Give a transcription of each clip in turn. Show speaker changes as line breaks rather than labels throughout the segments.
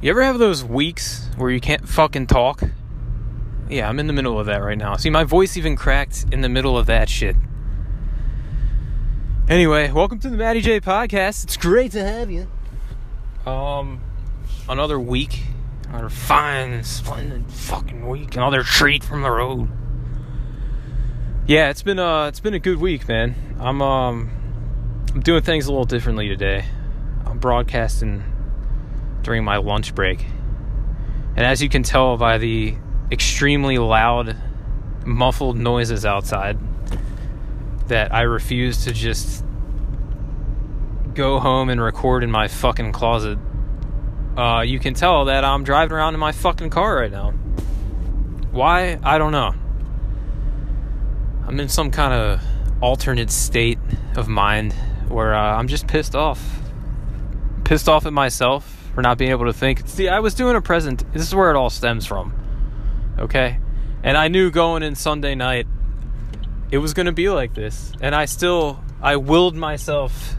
You ever have those weeks where you can't fucking talk? Yeah, I'm in the middle of that right now. See, my voice even cracked in the middle of that shit. Anyway, welcome to the Matty J podcast. It's great to have you. Um, another week, another fine, splendid fucking week, another treat from the road. Yeah, it's been uh, it's been a good week, man. I'm um, I'm doing things a little differently today. I'm broadcasting during my lunch break. And as you can tell by the extremely loud, muffled noises outside, that I refuse to just go home and record in my fucking closet. Uh, you can tell that I'm driving around in my fucking car right now. Why? I don't know. I'm in some kind of alternate state of mind where uh, I'm just pissed off. Pissed off at myself for not being able to think. See, I was doing a present. This is where it all stems from. Okay? And I knew going in Sunday night it was going to be like this. And I still I willed myself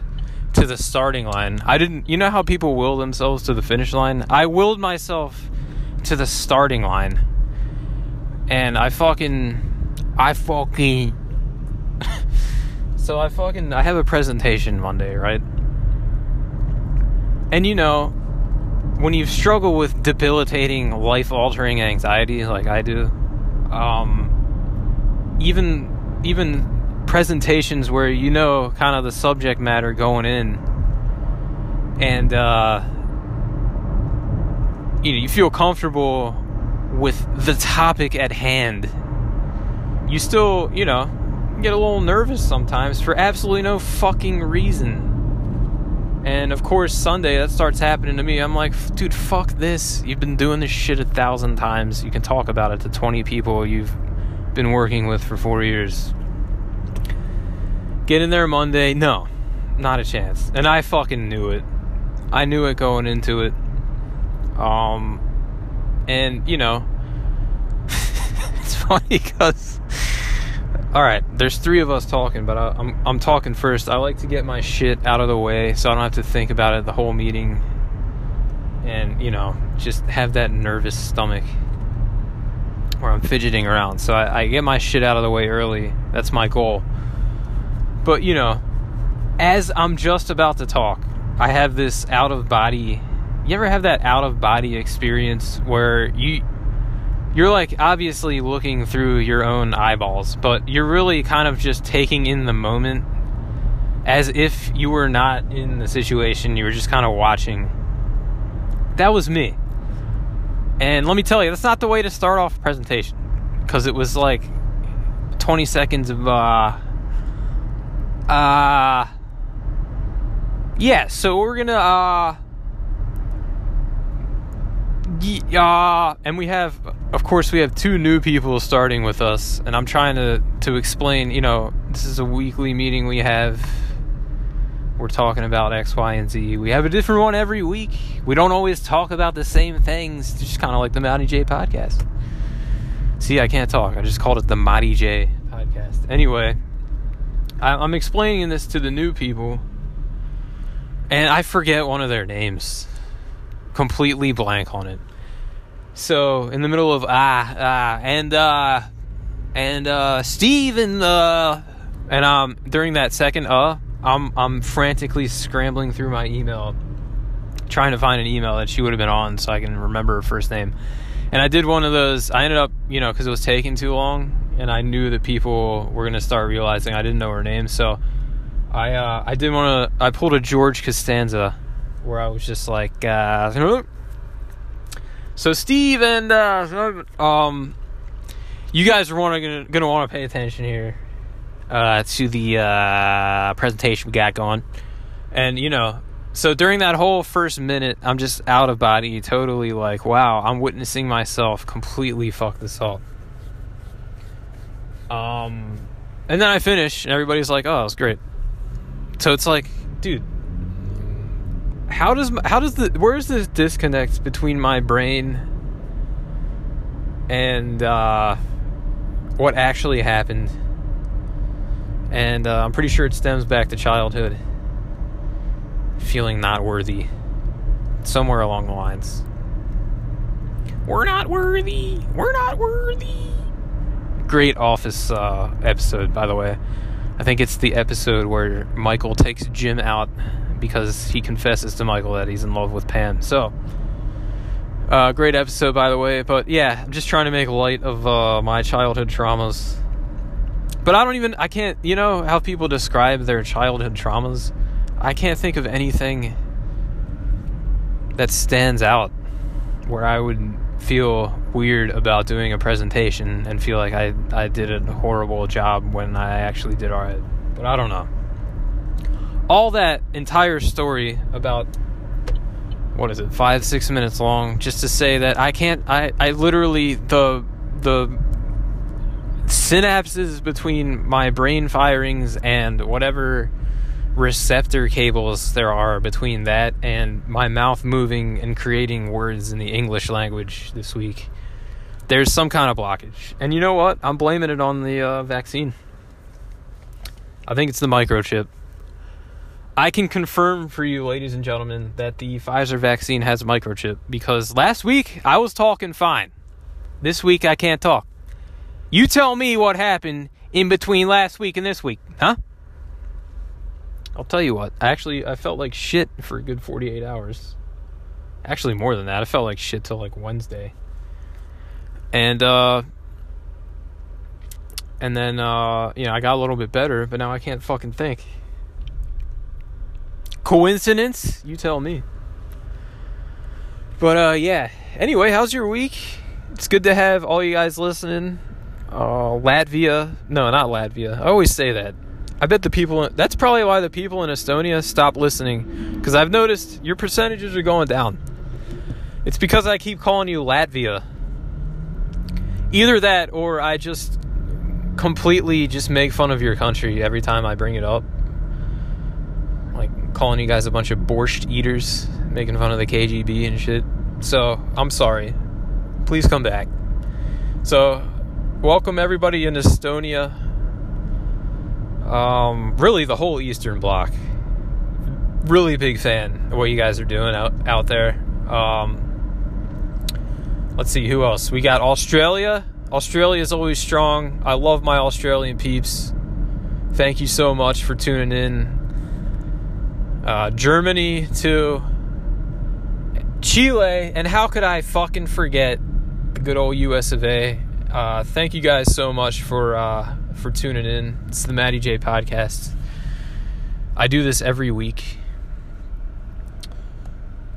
to the starting line. I didn't you know how people will themselves to the finish line? I willed myself to the starting line. And I fucking I fucking So I fucking I have a presentation Monday, right? And you know, when you struggle with debilitating, life altering anxiety like I do, um, even even presentations where you know kind of the subject matter going in, and uh, you know you feel comfortable with the topic at hand, you still you know get a little nervous sometimes for absolutely no fucking reason and of course, Sunday, that starts happening to me. I'm like, dude, fuck this. You've been doing this shit a thousand times. You can talk about it to 20 people you've been working with for four years. Get in there Monday. No, not a chance. And I fucking knew it. I knew it going into it. Um, and, you know, it's funny because all right, there's three of us talking, but I, I'm I'm talking first. I like to get my shit out of the way so I don't have to think about it the whole meeting, and you know, just have that nervous stomach where I'm fidgeting around. So I, I get my shit out of the way early. That's my goal. But you know, as I'm just about to talk, I have this out of body. You ever have that out of body experience where you you're like obviously looking through your own eyeballs, but you're really kind of just taking in the moment as if you were not in the situation, you were just kind of watching. That was me. And let me tell you, that's not the way to start off a presentation because it was like 20 seconds of uh uh yeah, so we're going to uh yeah, and we have, of course, we have two new people starting with us, and I'm trying to to explain. You know, this is a weekly meeting we have. We're talking about X, Y, and Z. We have a different one every week. We don't always talk about the same things. It's just kind of like the Matty J podcast. See, I can't talk. I just called it the Matty J podcast. Anyway, I'm explaining this to the new people, and I forget one of their names completely blank on it. So in the middle of ah ah and uh and uh Steve and uh and um during that second uh I'm I'm frantically scrambling through my email trying to find an email that she would have been on so I can remember her first name. And I did one of those I ended up, you know, cuz it was taking too long and I knew that people were going to start realizing I didn't know her name. So I uh I did want to I pulled a George Costanza where I was just like uh so Steve and uh, um, you guys are gonna, gonna want to pay attention here uh, to the uh, presentation we got going, and you know, so during that whole first minute, I'm just out of body, totally like, wow, I'm witnessing myself completely fuck this up. Um, and then I finish, and everybody's like, oh, it's great. So it's like, dude, how does how does the where's this disconnect between my brain and uh, what actually happened? And uh, I'm pretty sure it stems back to childhood, feeling not worthy, somewhere along the lines. We're not worthy. We're not worthy. Great Office uh, episode, by the way. I think it's the episode where Michael takes Jim out because he confesses to Michael that he's in love with Pam. So, uh, great episode, by the way. But yeah, I'm just trying to make light of uh, my childhood traumas. But I don't even, I can't, you know how people describe their childhood traumas? I can't think of anything that stands out where I would feel weird about doing a presentation and feel like I, I did a horrible job when I actually did alright. But I don't know. All that entire story about what is it, five, six minutes long, just to say that I can't I, I literally the the synapses between my brain firings and whatever receptor cables there are between that and my mouth moving and creating words in the English language this week. There's some kind of blockage. And you know what? I'm blaming it on the uh, vaccine. I think it's the microchip. I can confirm for you, ladies and gentlemen, that the Pfizer vaccine has a microchip because last week I was talking fine. This week I can't talk. You tell me what happened in between last week and this week, huh? I'll tell you what. Actually, I felt like shit for a good 48 hours. Actually, more than that. I felt like shit till like Wednesday. And uh and then uh you know, I got a little bit better, but now I can't fucking think. Coincidence? You tell me. But uh yeah. Anyway, how's your week? It's good to have all you guys listening. Uh Latvia. No, not Latvia. I always say that. I bet the people. That's probably why the people in Estonia stopped listening. Because I've noticed your percentages are going down. It's because I keep calling you Latvia. Either that, or I just completely just make fun of your country every time I bring it up. Calling you guys a bunch of borscht eaters, making fun of the KGB and shit. So I'm sorry. Please come back. So, welcome everybody in Estonia um, really, the whole Eastern Bloc. Really big fan of what you guys are doing out out there. Um, let's see who else. We got Australia. Australia is always strong. I love my Australian peeps. Thank you so much for tuning in. Uh, Germany to Chile, and how could I fucking forget the good old US of A? Uh, thank you guys so much for uh, for tuning in. It's the Matty J podcast. I do this every week,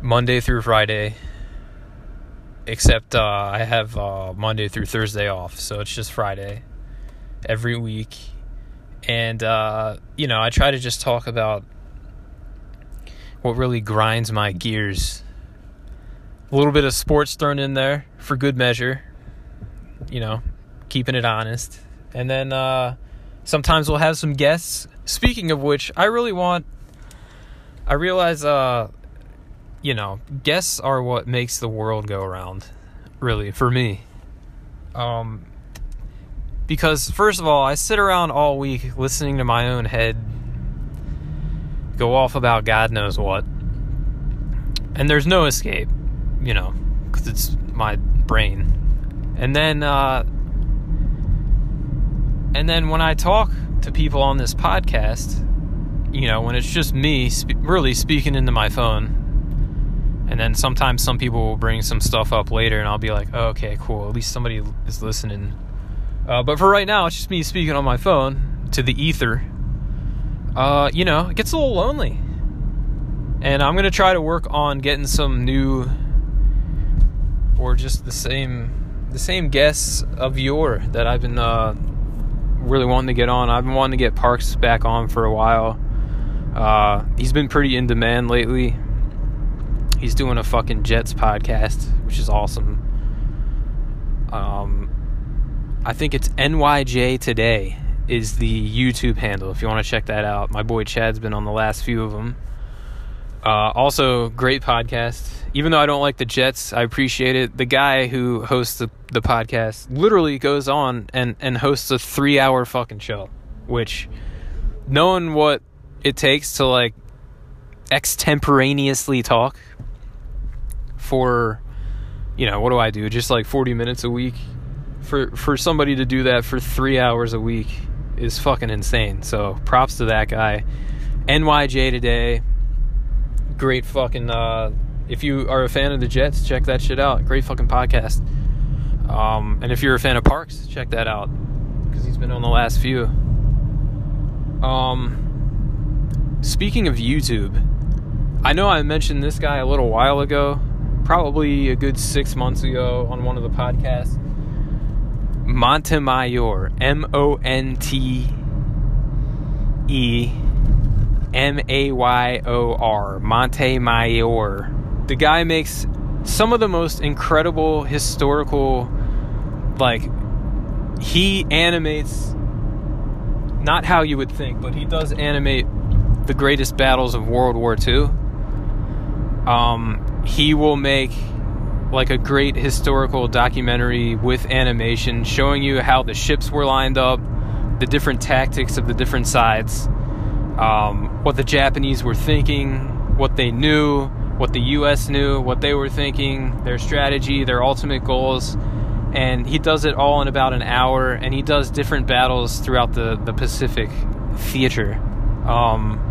Monday through Friday, except uh, I have uh, Monday through Thursday off, so it's just Friday every week. And, uh, you know, I try to just talk about what really grinds my gears. A little bit of sports thrown in there for good measure, you know, keeping it honest and then uh, sometimes we'll have some guests. Speaking of which, I really want. I realize, uh, you know, guests are what makes the world go around. Really, for me. Um, because first of all, I sit around all week listening to my own head go off about God knows what, and there's no escape, you know, because it's my brain. And then uh, and then when I talk to people on this podcast, you know, when it's just me really speaking into my phone, and then sometimes some people will bring some stuff up later, and I'll be like, oh, okay, cool. At least somebody is listening. Uh, but for right now, it's just me speaking on my phone to the ether. Uh, you know, it gets a little lonely. And I'm going to try to work on getting some new or just the same the same guests of yore that I've been uh, really wanting to get on. I've been wanting to get Parks back on for a while. Uh, he's been pretty in demand lately. He's doing a fucking Jets podcast, which is awesome. Um, I think it's NYJ Today is the YouTube handle if you want to check that out. My boy Chad's been on the last few of them. Uh, also, great podcast. Even though I don't like the Jets, I appreciate it. The guy who hosts the, the podcast literally goes on and, and hosts a three hour fucking show, which knowing what it takes to like extemporaneously talk for you know, what do I do? Just like 40 minutes a week. For for somebody to do that for 3 hours a week is fucking insane. So, props to that guy. NYJ today. Great fucking uh if you are a fan of the Jets, check that shit out. Great fucking podcast. Um, and if you're a fan of Parks, check that out because he's been on the last few. Um, speaking of YouTube, I know I mentioned this guy a little while ago, probably a good six months ago on one of the podcasts. Montemayor, M O N T E M A Y O R, Montemayor. The guy makes some of the most incredible historical, like, he animates not how you would think, but he does animate the greatest battles of World War II. Um, he will make like a great historical documentary with animation showing you how the ships were lined up, the different tactics of the different sides, um, what the Japanese were thinking, what they knew, what the U.S. knew, what they were thinking, their strategy, their ultimate goals. And he does it all in about an hour, and he does different battles throughout the, the Pacific theater. Um,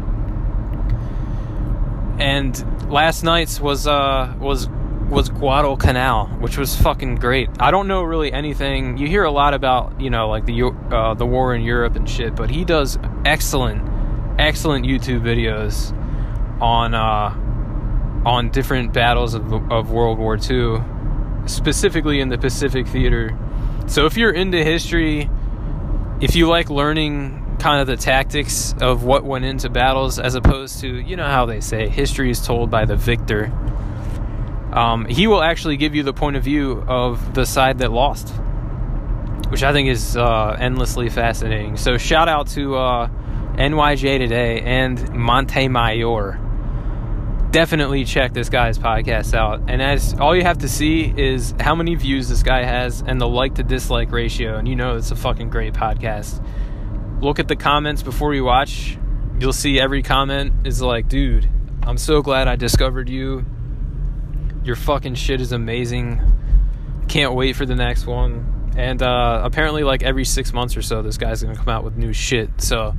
and last night's was uh, was was Guadalcanal, which was fucking great. I don't know really anything. You hear a lot about you know like the uh, the war in Europe and shit, but he does excellent, excellent YouTube videos on uh, on different battles of of World War II, specifically in the Pacific Theater. So if you're into history, if you like learning kind of the tactics of what went into battles as opposed to you know how they say history is told by the victor um, he will actually give you the point of view of the side that lost which i think is uh, endlessly fascinating so shout out to uh, nyj today and Montemayor. definitely check this guy's podcast out and as all you have to see is how many views this guy has and the like to dislike ratio and you know it's a fucking great podcast look at the comments before you watch. You'll see every comment is like, dude, I'm so glad I discovered you. Your fucking shit is amazing. Can't wait for the next one. And uh, apparently, like every six months or so, this guy's gonna come out with new shit. So,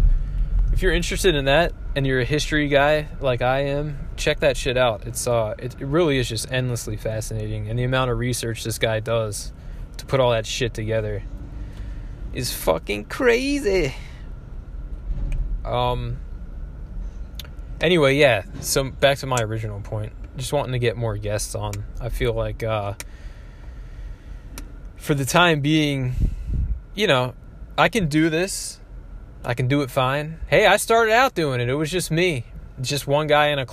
if you're interested in that and you're a history guy like I am, check that shit out. It's uh, it, it really is just endlessly fascinating, and the amount of research this guy does to put all that shit together is fucking crazy. Um. Anyway, yeah. So back to my original point. Just wanting to get more guests on. I feel like uh, for the time being, you know, I can do this. I can do it fine. Hey, I started out doing it. It was just me. Just one guy in a.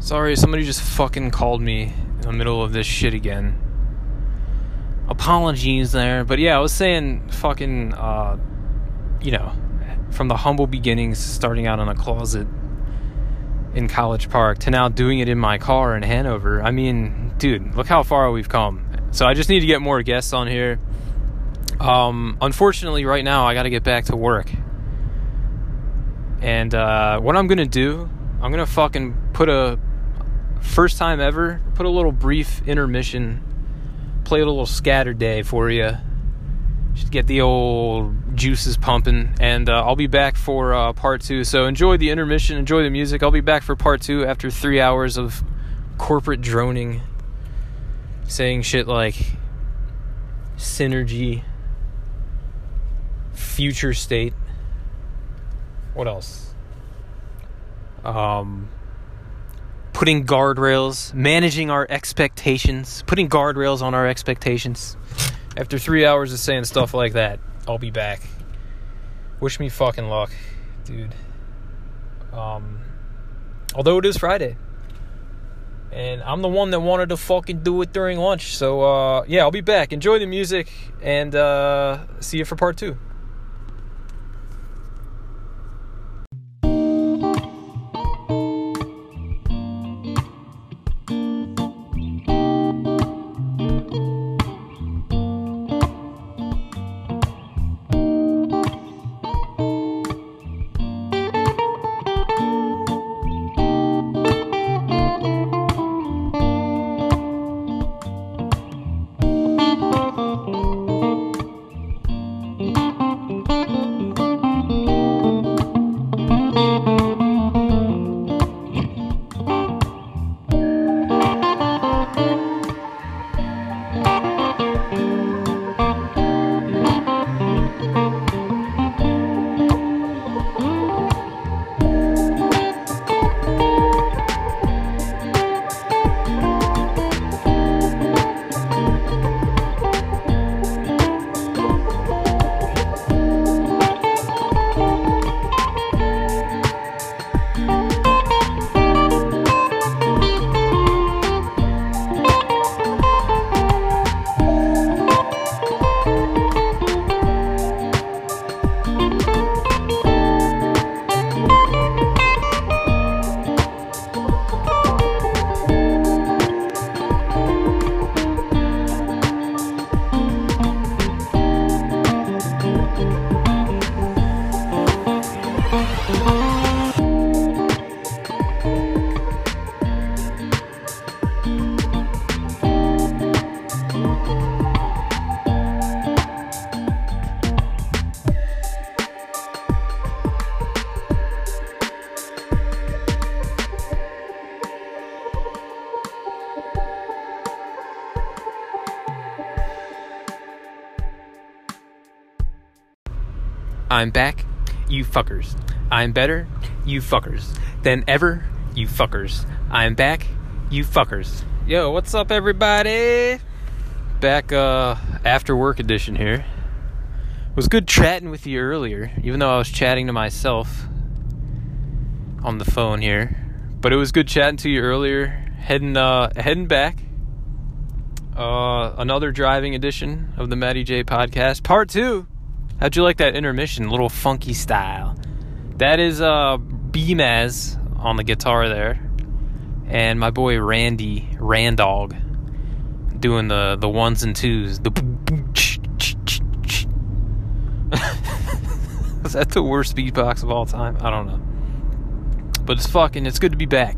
Sorry, somebody just fucking called me in the middle of this shit again. Apologies there, but yeah, I was saying fucking, uh, you know, from the humble beginnings, starting out in a closet in College Park, to now doing it in my car in Hanover. I mean, dude, look how far we've come. So I just need to get more guests on here. Um, unfortunately, right now, I got to get back to work. And uh, what I'm to do, I'm to fucking put a first time ever, put a little brief intermission, play a little scatter day for you just get the old juices pumping and uh, i'll be back for uh, part two. So enjoy the intermission enjoy the music. I'll be back for part two after three hours of corporate droning saying shit like synergy. Future state. What else? Um putting guardrails managing our expectations putting guardrails on our expectations after three hours of saying stuff like that, I'll be back. Wish me fucking luck, dude. Um, although it is Friday. And I'm the one that wanted to fucking do it during lunch. So, uh, yeah, I'll be back. Enjoy the music and uh, see you for part two. I'm back, you fuckers. I'm better, you fuckers. Than ever, you fuckers. I'm back, you fuckers. Yo, what's up, everybody? Back, uh, after work edition here. It was good chatting with you earlier, even though I was chatting to myself on the phone here. But it was good chatting to you earlier. Heading, uh, heading back. Uh, another driving edition of the Matty J podcast, part two. How'd you like that intermission? Little funky style. That is uh Beamaz on the guitar there. And my boy Randy Randog doing the the ones and twos. The Is that the worst beatbox of all time? I don't know. But it's fucking it's good to be back.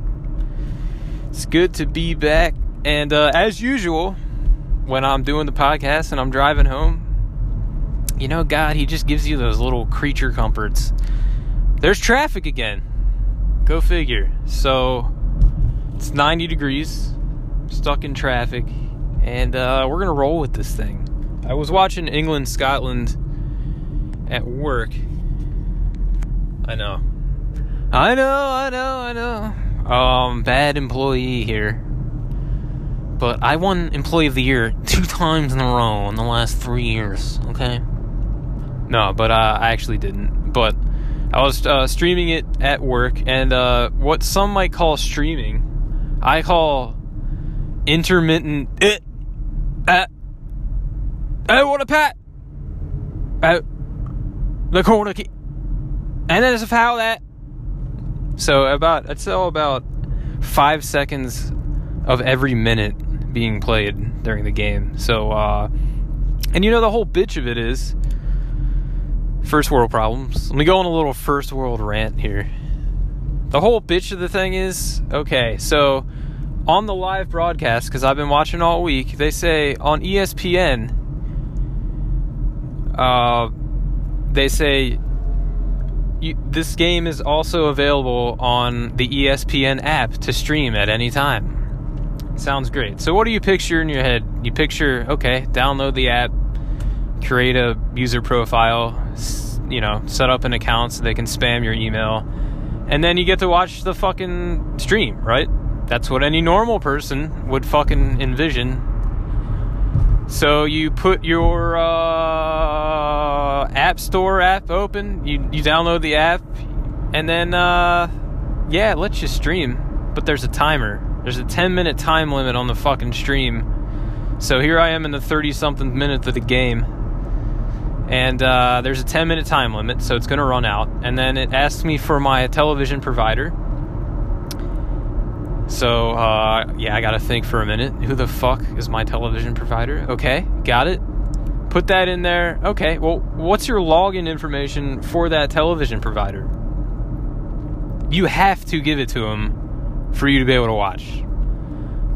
It's good to be back. And uh, as usual, when I'm doing the podcast and I'm driving home, you know, God, He just gives you those little creature comforts. There's traffic again. Go figure. So it's 90 degrees, stuck in traffic, and uh, we're gonna roll with this thing. I was watching England Scotland at work. I know. I know, I know, I know. Um, bad employee here. But I won Employee of the Year two times in a row in the last three years, okay? No, but uh, I actually didn't. But I was uh, streaming it at work, and uh, what some might call streaming, I call intermittent. It, uh, I want a pat. Uh, the corner key, and there's a foul that. So about it's all about five seconds of every minute being played during the game. So, uh, and you know the whole bitch of it is first world problems. Let me go on a little first world rant here. The whole bitch of the thing is okay, so on the live broadcast, because I've been watching all week, they say on ESPN, uh, they say you, this game is also available on the ESPN app to stream at any time. Sounds great. So, what do you picture in your head? You picture, okay, download the app, create a user profile, you know, set up an account so they can spam your email, and then you get to watch the fucking stream, right? That's what any normal person would fucking envision. So you put your uh, App Store app open, you you download the app, and then uh, yeah, it lets you stream. But there's a timer. There's a 10 minute time limit on the fucking stream. So here I am in the 30 something minute of the game and uh, there's a 10 minute time limit, so it's going to run out. And then it asks me for my television provider. So, uh, yeah, I got to think for a minute. Who the fuck is my television provider? Okay, got it. Put that in there. Okay, well, what's your login information for that television provider? You have to give it to them for you to be able to watch.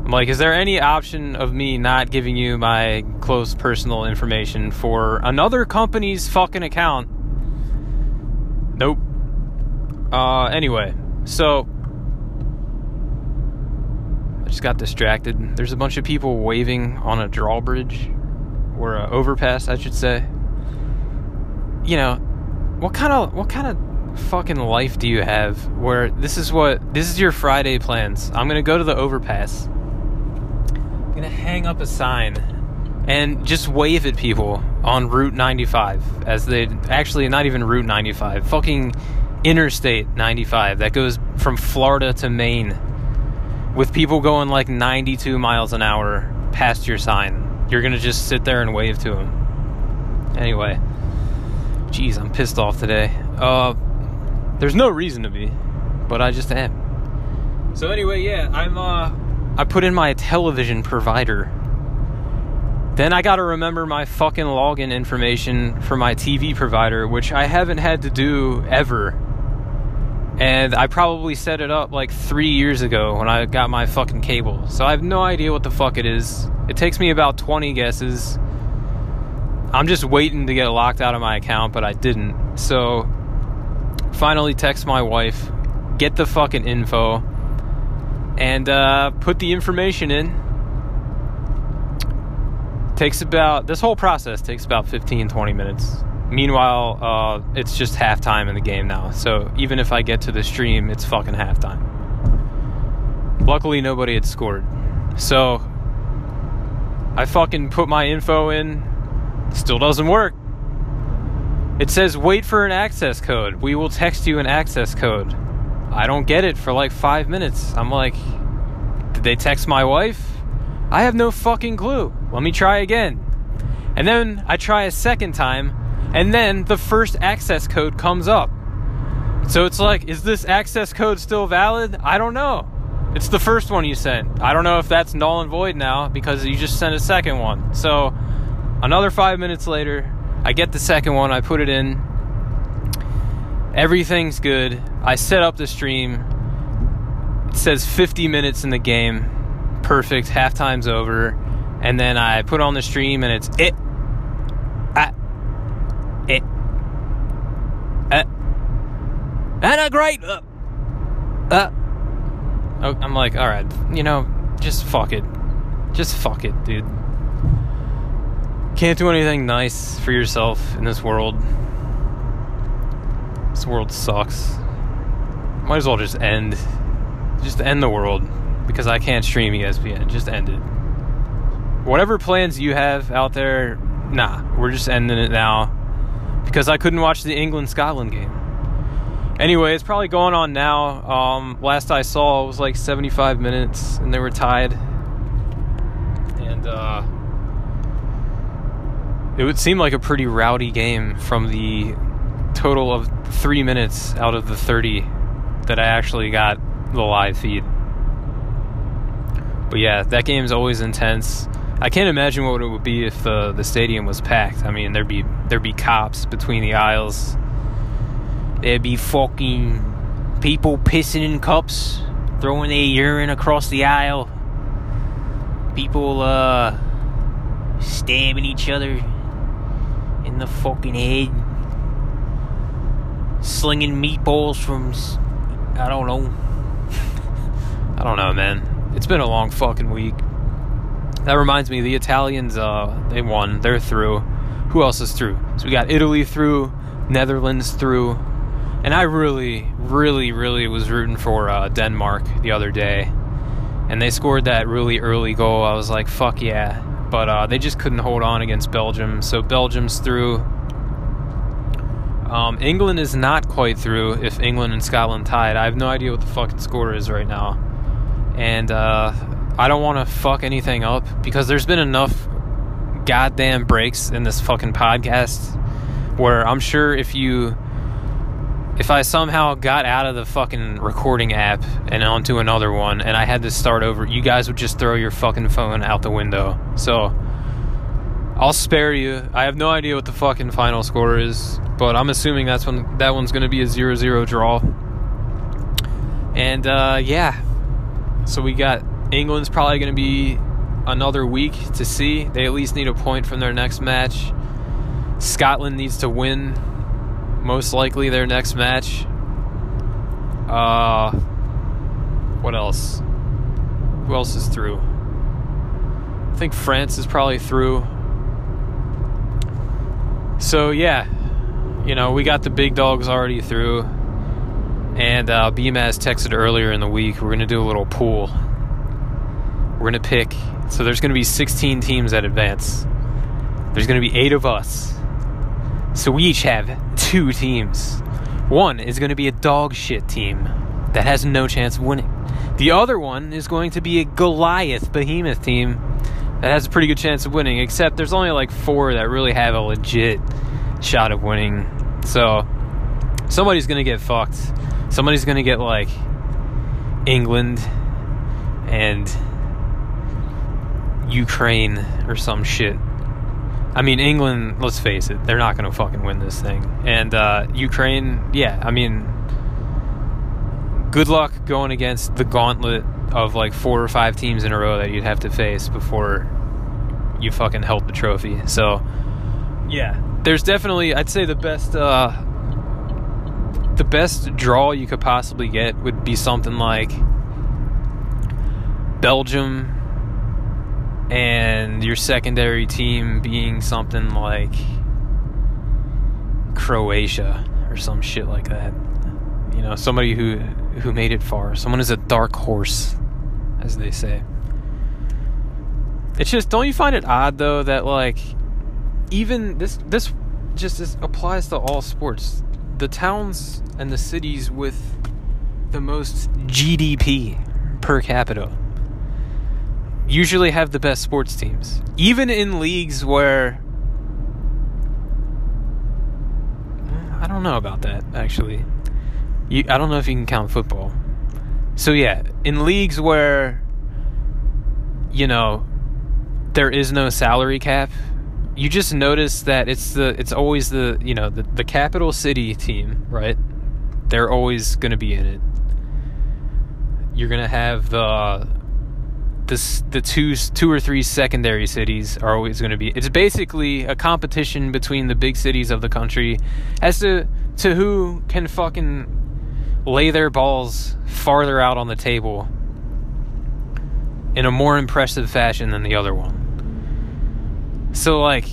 I'm like, is there any option of me not giving you my close personal information for another company's fucking account? Nope. Uh, anyway, so I just got distracted. There's a bunch of people waving on a drawbridge or a overpass, I should say. You know, what kind of what kind of fucking life do you have where this is what this is your Friday plans? I'm gonna go to the overpass gonna hang up a sign and just wave at people on Route 95 as they actually not even Route 95, fucking Interstate 95 that goes from Florida to Maine with people going like 92 miles an hour past your sign. You're gonna just sit there and wave to them. Anyway, jeez, I'm pissed off today. Uh, there's no reason to be, but I just am. So anyway, yeah, I'm uh I put in my television provider. Then I gotta remember my fucking login information for my TV provider, which I haven't had to do ever. And I probably set it up like three years ago when I got my fucking cable. So I have no idea what the fuck it is. It takes me about 20 guesses. I'm just waiting to get locked out of my account, but I didn't. So finally text my wife, get the fucking info and uh, put the information in. Takes about, this whole process takes about 15, 20 minutes. Meanwhile, uh, it's just halftime in the game now. So even if I get to the stream, it's fucking halftime. Luckily, nobody had scored. So I fucking put my info in. Still doesn't work. It says wait for an access code. We will text you an access code. I don't get it for like five minutes. I'm like, did they text my wife? I have no fucking clue. Let me try again. And then I try a second time, and then the first access code comes up. So it's like, is this access code still valid? I don't know. It's the first one you sent. I don't know if that's null and void now because you just sent a second one. So another five minutes later, I get the second one, I put it in. Everything's good. I set up the stream. It says 50 minutes in the game. Perfect. Halftime's over. And then I put on the stream and it's it. Ah. It. Uh. And a great. Uh. Uh. Oh, I'm like, all right, you know, just fuck it. Just fuck it, dude. Can't do anything nice for yourself in this world. This world sucks. Might as well just end. Just end the world. Because I can't stream ESPN. Just end it. Whatever plans you have out there, nah, we're just ending it now. Because I couldn't watch the England Scotland game. Anyway, it's probably going on now. Um, last I saw, it was like 75 minutes, and they were tied. And uh, it would seem like a pretty rowdy game from the total of three minutes out of the 30 that I actually got the live feed. But yeah, that game's always intense. I can't imagine what it would be if the the stadium was packed. I mean, there'd be there'd be cops between the aisles. There'd be fucking people pissing in cups, throwing their urine across the aisle. People uh stabbing each other in the fucking head. Slinging meatballs from I don't know. I don't know, man. It's been a long fucking week. That reminds me, the Italians, uh, they won. They're through. Who else is through? So we got Italy through, Netherlands through, and I really, really, really was rooting for uh, Denmark the other day. And they scored that really early goal. I was like, fuck yeah. But uh, they just couldn't hold on against Belgium. So Belgium's through. Um, England is not quite through if England and Scotland tied. I have no idea what the fucking score is right now. And uh, I don't want to fuck anything up because there's been enough goddamn breaks in this fucking podcast where I'm sure if you if I somehow got out of the fucking recording app and onto another one and I had to start over, you guys would just throw your fucking phone out the window. So I'll spare you. I have no idea what the fucking final score is, but I'm assuming that's when that one's going to be a 0-0 draw. And uh, yeah. So we got England's probably going to be another week to see. They at least need a point from their next match. Scotland needs to win most likely their next match. Uh, what else? Who else is through? I think France is probably through. So yeah, you know we got the big dogs already through, and uh, BMAS texted earlier in the week. We're gonna do a little pool. We're gonna pick. So there's gonna be 16 teams that advance. There's gonna be eight of us. So we each have two teams. One is to be a dog shit team that has no chance of winning. The other one is going to be a Goliath behemoth team that has a pretty good chance of winning, except there's only like four that really have a legit shot of winning. So somebody's going to get fucked. Somebody's going to get like England and Ukraine or some shit. I mean, England, let's face it, they're not going to fucking win this thing. And uh, Ukraine, yeah, I mean, good luck going against the gauntlet of like four or five teams in a row that you'd have to face before you fucking held the trophy. So, yeah, there's definitely, I'd say the best, uh, the best draw you could possibly get would be something like Belgium and your secondary team being something like Croatia or some shit like that. You know, somebody who who made it far. Someone is a dark horse, as they say. It's just don't you find it odd though that like even this this just is, applies to all sports. The towns and the cities with the most GDP per capita usually have the best sports teams. Even in leagues where I don't know about that actually. You, I don't know if you can count football. So yeah, in leagues where you know there is no salary cap, you just notice that it's the it's always the you know the the capital city team, right? They're always going to be in it. You're going to have the this the two two or three secondary cities are always going to be it's basically a competition between the big cities of the country as to to who can fucking lay their balls farther out on the table in a more impressive fashion than the other one. So like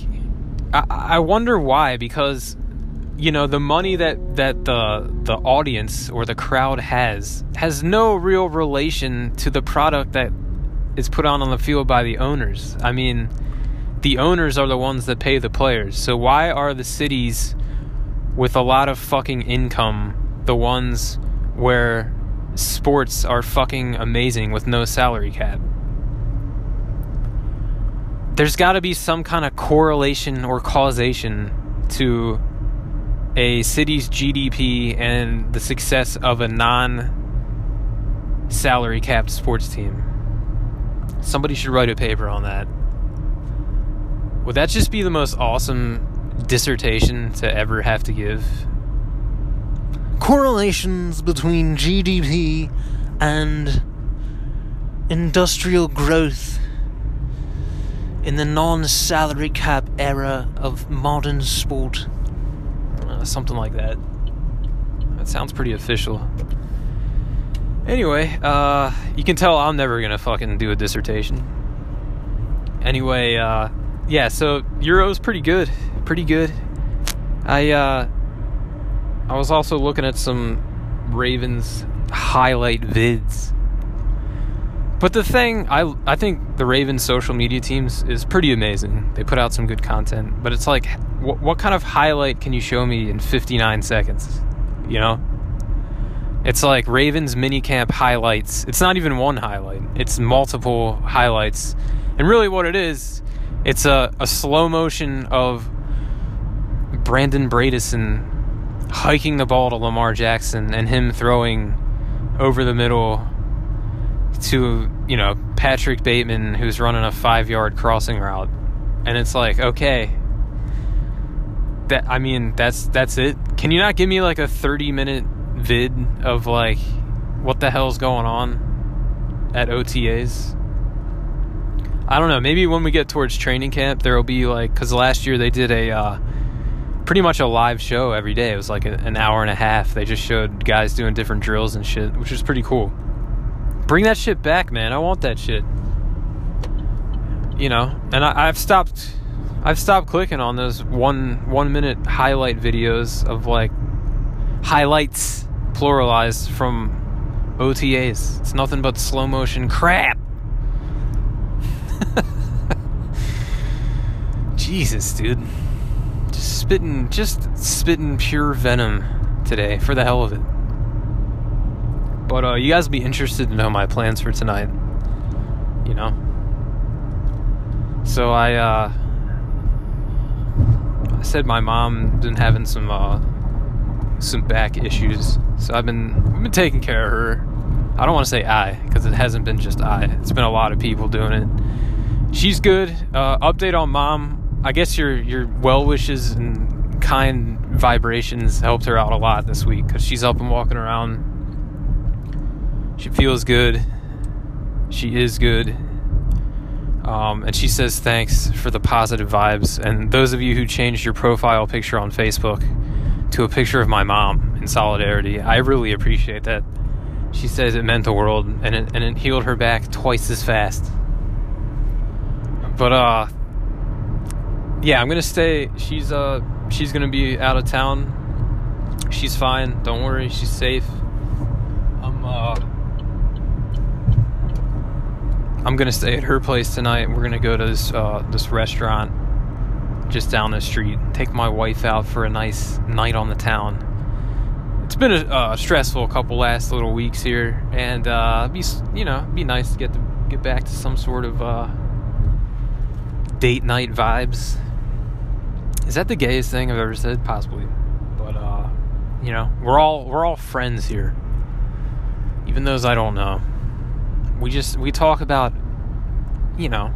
I, I wonder why because you know the money that that the the audience or the crowd has has no real relation to the product that is put on on the field by the owners. I mean, the owners are the ones that pay the players. So why are the cities with a lot of fucking income the ones where sports are fucking amazing with no salary cap? There's got to be some kind of correlation or causation to a city's GDP and the success of a non salary capped sports team. Somebody should write a paper on that. Would that just be the most awesome dissertation to ever have to give? Correlations between GDP and industrial growth in the non salary cap era of modern sport. Uh, something like that. That sounds pretty official. Anyway, uh, you can tell I'm never gonna fucking do a dissertation. Anyway, uh, yeah, so Euro's pretty good, pretty good. I, uh, I was also looking at some Ravens highlight vids. But the thing, I, I think the Ravens social media teams is pretty amazing. They put out some good content, but it's like, wh- what kind of highlight can you show me in 59 seconds? You know? It's like Ravens minicamp highlights. It's not even one highlight. It's multiple highlights. And really what it is, it's a, a slow motion of Brandon Bradison hiking the ball to Lamar Jackson and him throwing over the middle to, you know, Patrick Bateman who's running a 5-yard crossing route. And it's like, okay, that I mean, that's that's it. Can you not give me like a 30 minute vid of like what the hell's going on at OTAs. I don't know. Maybe when we get towards training camp, there will be like because last year they did a uh, pretty much a live show every day. It was like an hour and a half. They just showed guys doing different drills and shit, which was pretty cool. Bring that shit back, man. I want that shit. You know, and I, I've stopped. I've stopped clicking on those one one minute highlight videos of like highlights pluralized from OTAs. It's nothing but slow motion crap. Jesus, dude. Spitting just spitting pure venom today for the hell of it. But uh, you guys be interested to know my plans for tonight. You know? So I uh I said my mom been having some uh some back issues. So I've been I've been taking care of her. I don't want to say I because it hasn't been just I. It's been a lot of people doing it. She's good. Uh, update on mom. I guess your your well wishes and kind vibrations helped her out a lot this week because she's up and walking around. She feels good. She is good. Um, and she says thanks for the positive vibes. And those of you who changed your profile picture on Facebook, to a picture of my mom in solidarity. I really appreciate that. She says it meant the world and it, and it healed her back twice as fast. But uh yeah, I'm to stay she's uh she's gonna be out of town. She's fine. Don't worry. She's safe. I'm uh, I'm gonna stay at her place tonight. We're gonna go to this uh, this restaurant just down the street. Take my wife out for a nice night on the town. It's been a uh, stressful couple last little weeks here, and uh, be you know be nice to get to get back to some sort of uh, date night vibes. Is that the gayest thing I've ever said? Possibly, but uh, you know we're all we're all friends here. Even those I don't know, we just we talk about you know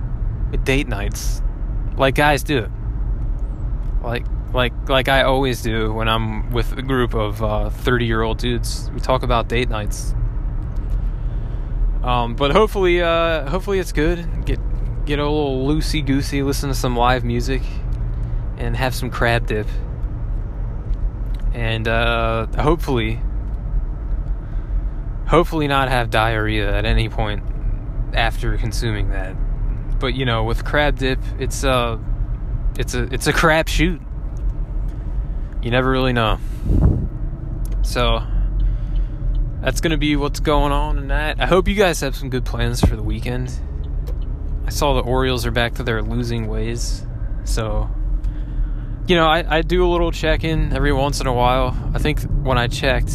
date nights like guys do. Like like like I always do when I'm with a group of uh, 30 uh, year old dudes. We talk about date nights. Um, but hopefully, uh, hopefully it's good. Get get a little loosey goosey, listen to some live music, and have some crab dip. And uh, hopefully, hopefully not have diarrhea at any point after consuming that. But you know, with crab dip, it's a uh, it's a it's a crap shoot you never really know. So that's to be what's going on in that. I hope you guys have some good plans for the weekend. I saw the Orioles are back to their losing ways. So, you know, I, I do a little check in every once in a while. I think when I checked,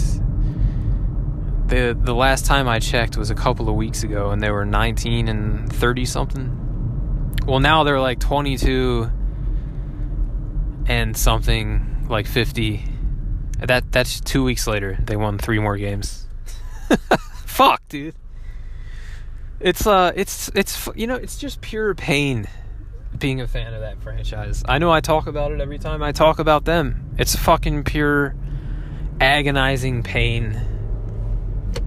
the the last time I checked was a couple of weeks ago, and they were 19 and 30 something. Well, now they're like 22 and something like 50. That that's 2 weeks later. They won 3 more games. Fuck, dude. It's uh it's it's you know, it's just pure pain being a fan of that franchise. I know I talk about it every time I talk about them. It's fucking pure agonizing pain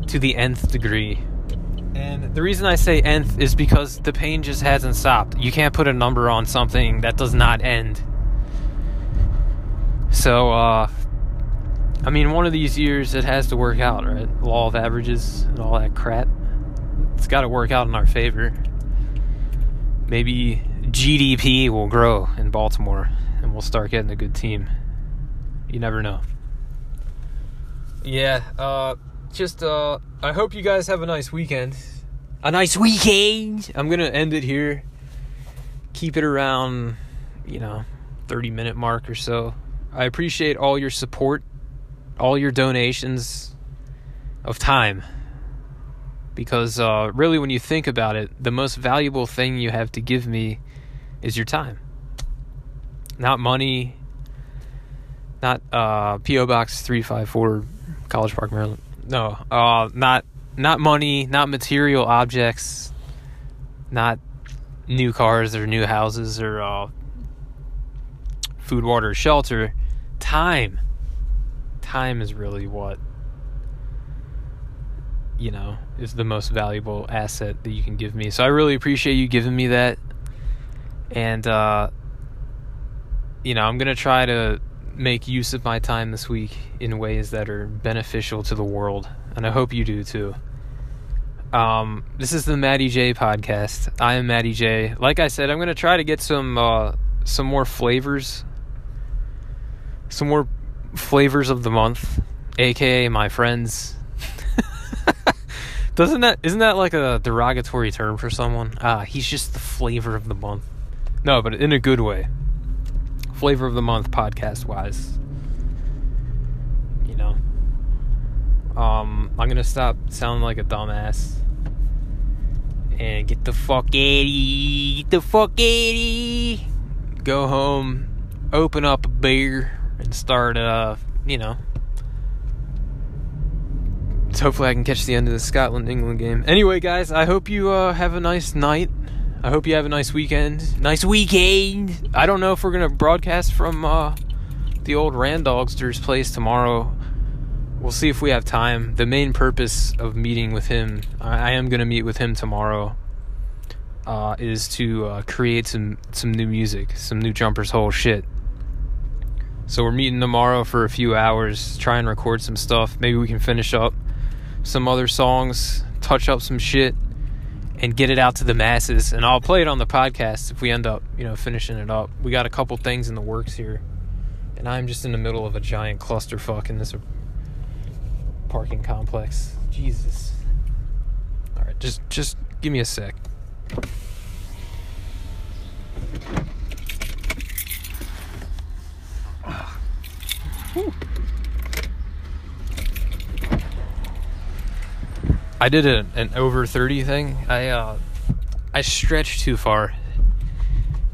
to the nth degree. And the reason I say nth is because the pain just hasn't stopped. You can't put a number on something that does not end. So, uh, I mean, one of these years it has to work out, right? Law of averages and all that crap. It's got to work out in our favor. Maybe GDP will grow in Baltimore and we'll start getting a good team. You never know. Yeah, uh, just, uh, I hope you guys have a nice weekend. A nice weekend! I'm gonna end it here. Keep it around, you know, 30 minute mark or so. I appreciate all your support, all your donations of time. Because uh, really, when you think about it, the most valuable thing you have to give me is your time. Not money, not uh, P.O. Box 354, College Park, Maryland. No, uh, not not money, not material objects, not new cars or new houses or uh, food, water, shelter, time. Time is really what, you know, is the most valuable asset that you can give me. So I really appreciate you giving me that. And, uh, you know, I'm going to try to make use of my time this week in ways that are beneficial to the world. And I hope you do too. Um, this is the Matty J podcast. I am Matty J. Like I said, I'm going to try to get some, uh, some more flavors some more flavors of the month, aka my friends. Doesn't that isn't that like a derogatory term for someone? Ah, he's just the flavor of the month. No, but in a good way. Flavor of the month podcast wise. You know. Um, I'm gonna stop sounding like a dumbass. And get the fuck Eddie. Get the fuck Eddie. Go home. Open up a beer and start, uh, you know. So hopefully I can catch the end of the Scotland England game. Anyway, guys, I hope you uh, have a nice night. I hope you have a nice weekend. Nice weekend. I don't know if we're gonna broadcast from uh, the old Randogster's place tomorrow. We'll see if we have time. The main purpose of meeting with him, I, I am gonna meet with him tomorrow. Uh, is to uh, create some some new music, some new Jumpers Hole shit. So we're meeting tomorrow for a few hours, try and record some stuff. Maybe we can finish up some other songs, touch up some shit, and get it out to the masses. And I'll play it on the podcast if we end up, you know, finishing it up. We got a couple things in the works here And I'm just in the middle of a giant clusterfuck in this parking complex. Jesus. All right, just just give me a sec. I did a, an over 30 thing. I uh I stretched too far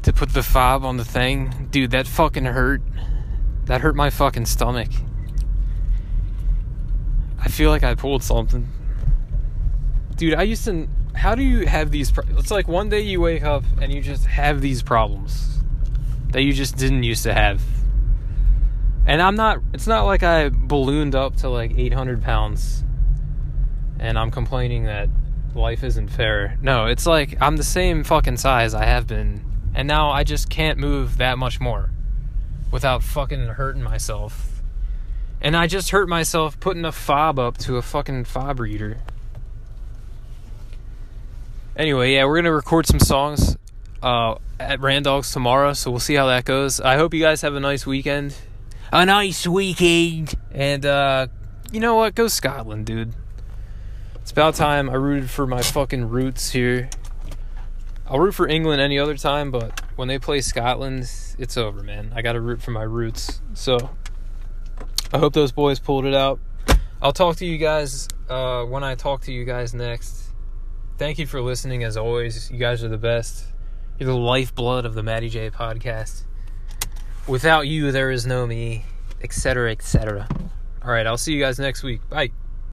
to put the fob on the thing. Dude, that fucking hurt. That hurt my fucking stomach. I feel like I pulled something. Dude, I used to how do you have these pro- it's like one day you wake up and you just have these problems that you just didn't used to have and i'm not it's not like i ballooned up to like 800 pounds and i'm complaining that life isn't fair no it's like i'm the same fucking size i have been and now i just can't move that much more without fucking hurting myself and i just hurt myself putting a fob up to a fucking fob reader anyway, yeah, we're gonna record some songs uh, at Randolph's tomorrow, so we'll see how that goes. I hope you guys have a nice weekend. A nice weekend, and uh, you know what? Go Scotland, dude. It's about time I rooted for my fucking roots here. I'll root for England any other time, but when they play Scotland, it's over, man. I got to root for my roots. So I hope those boys pulled it out. I'll talk to you guys uh, when I talk to you guys next thank you for listening as always. You guys are the best. You're the lifeblood of the Matty J podcast. Without you, there is no me, etc., etc. All right, I'll see you guys next week. Bye.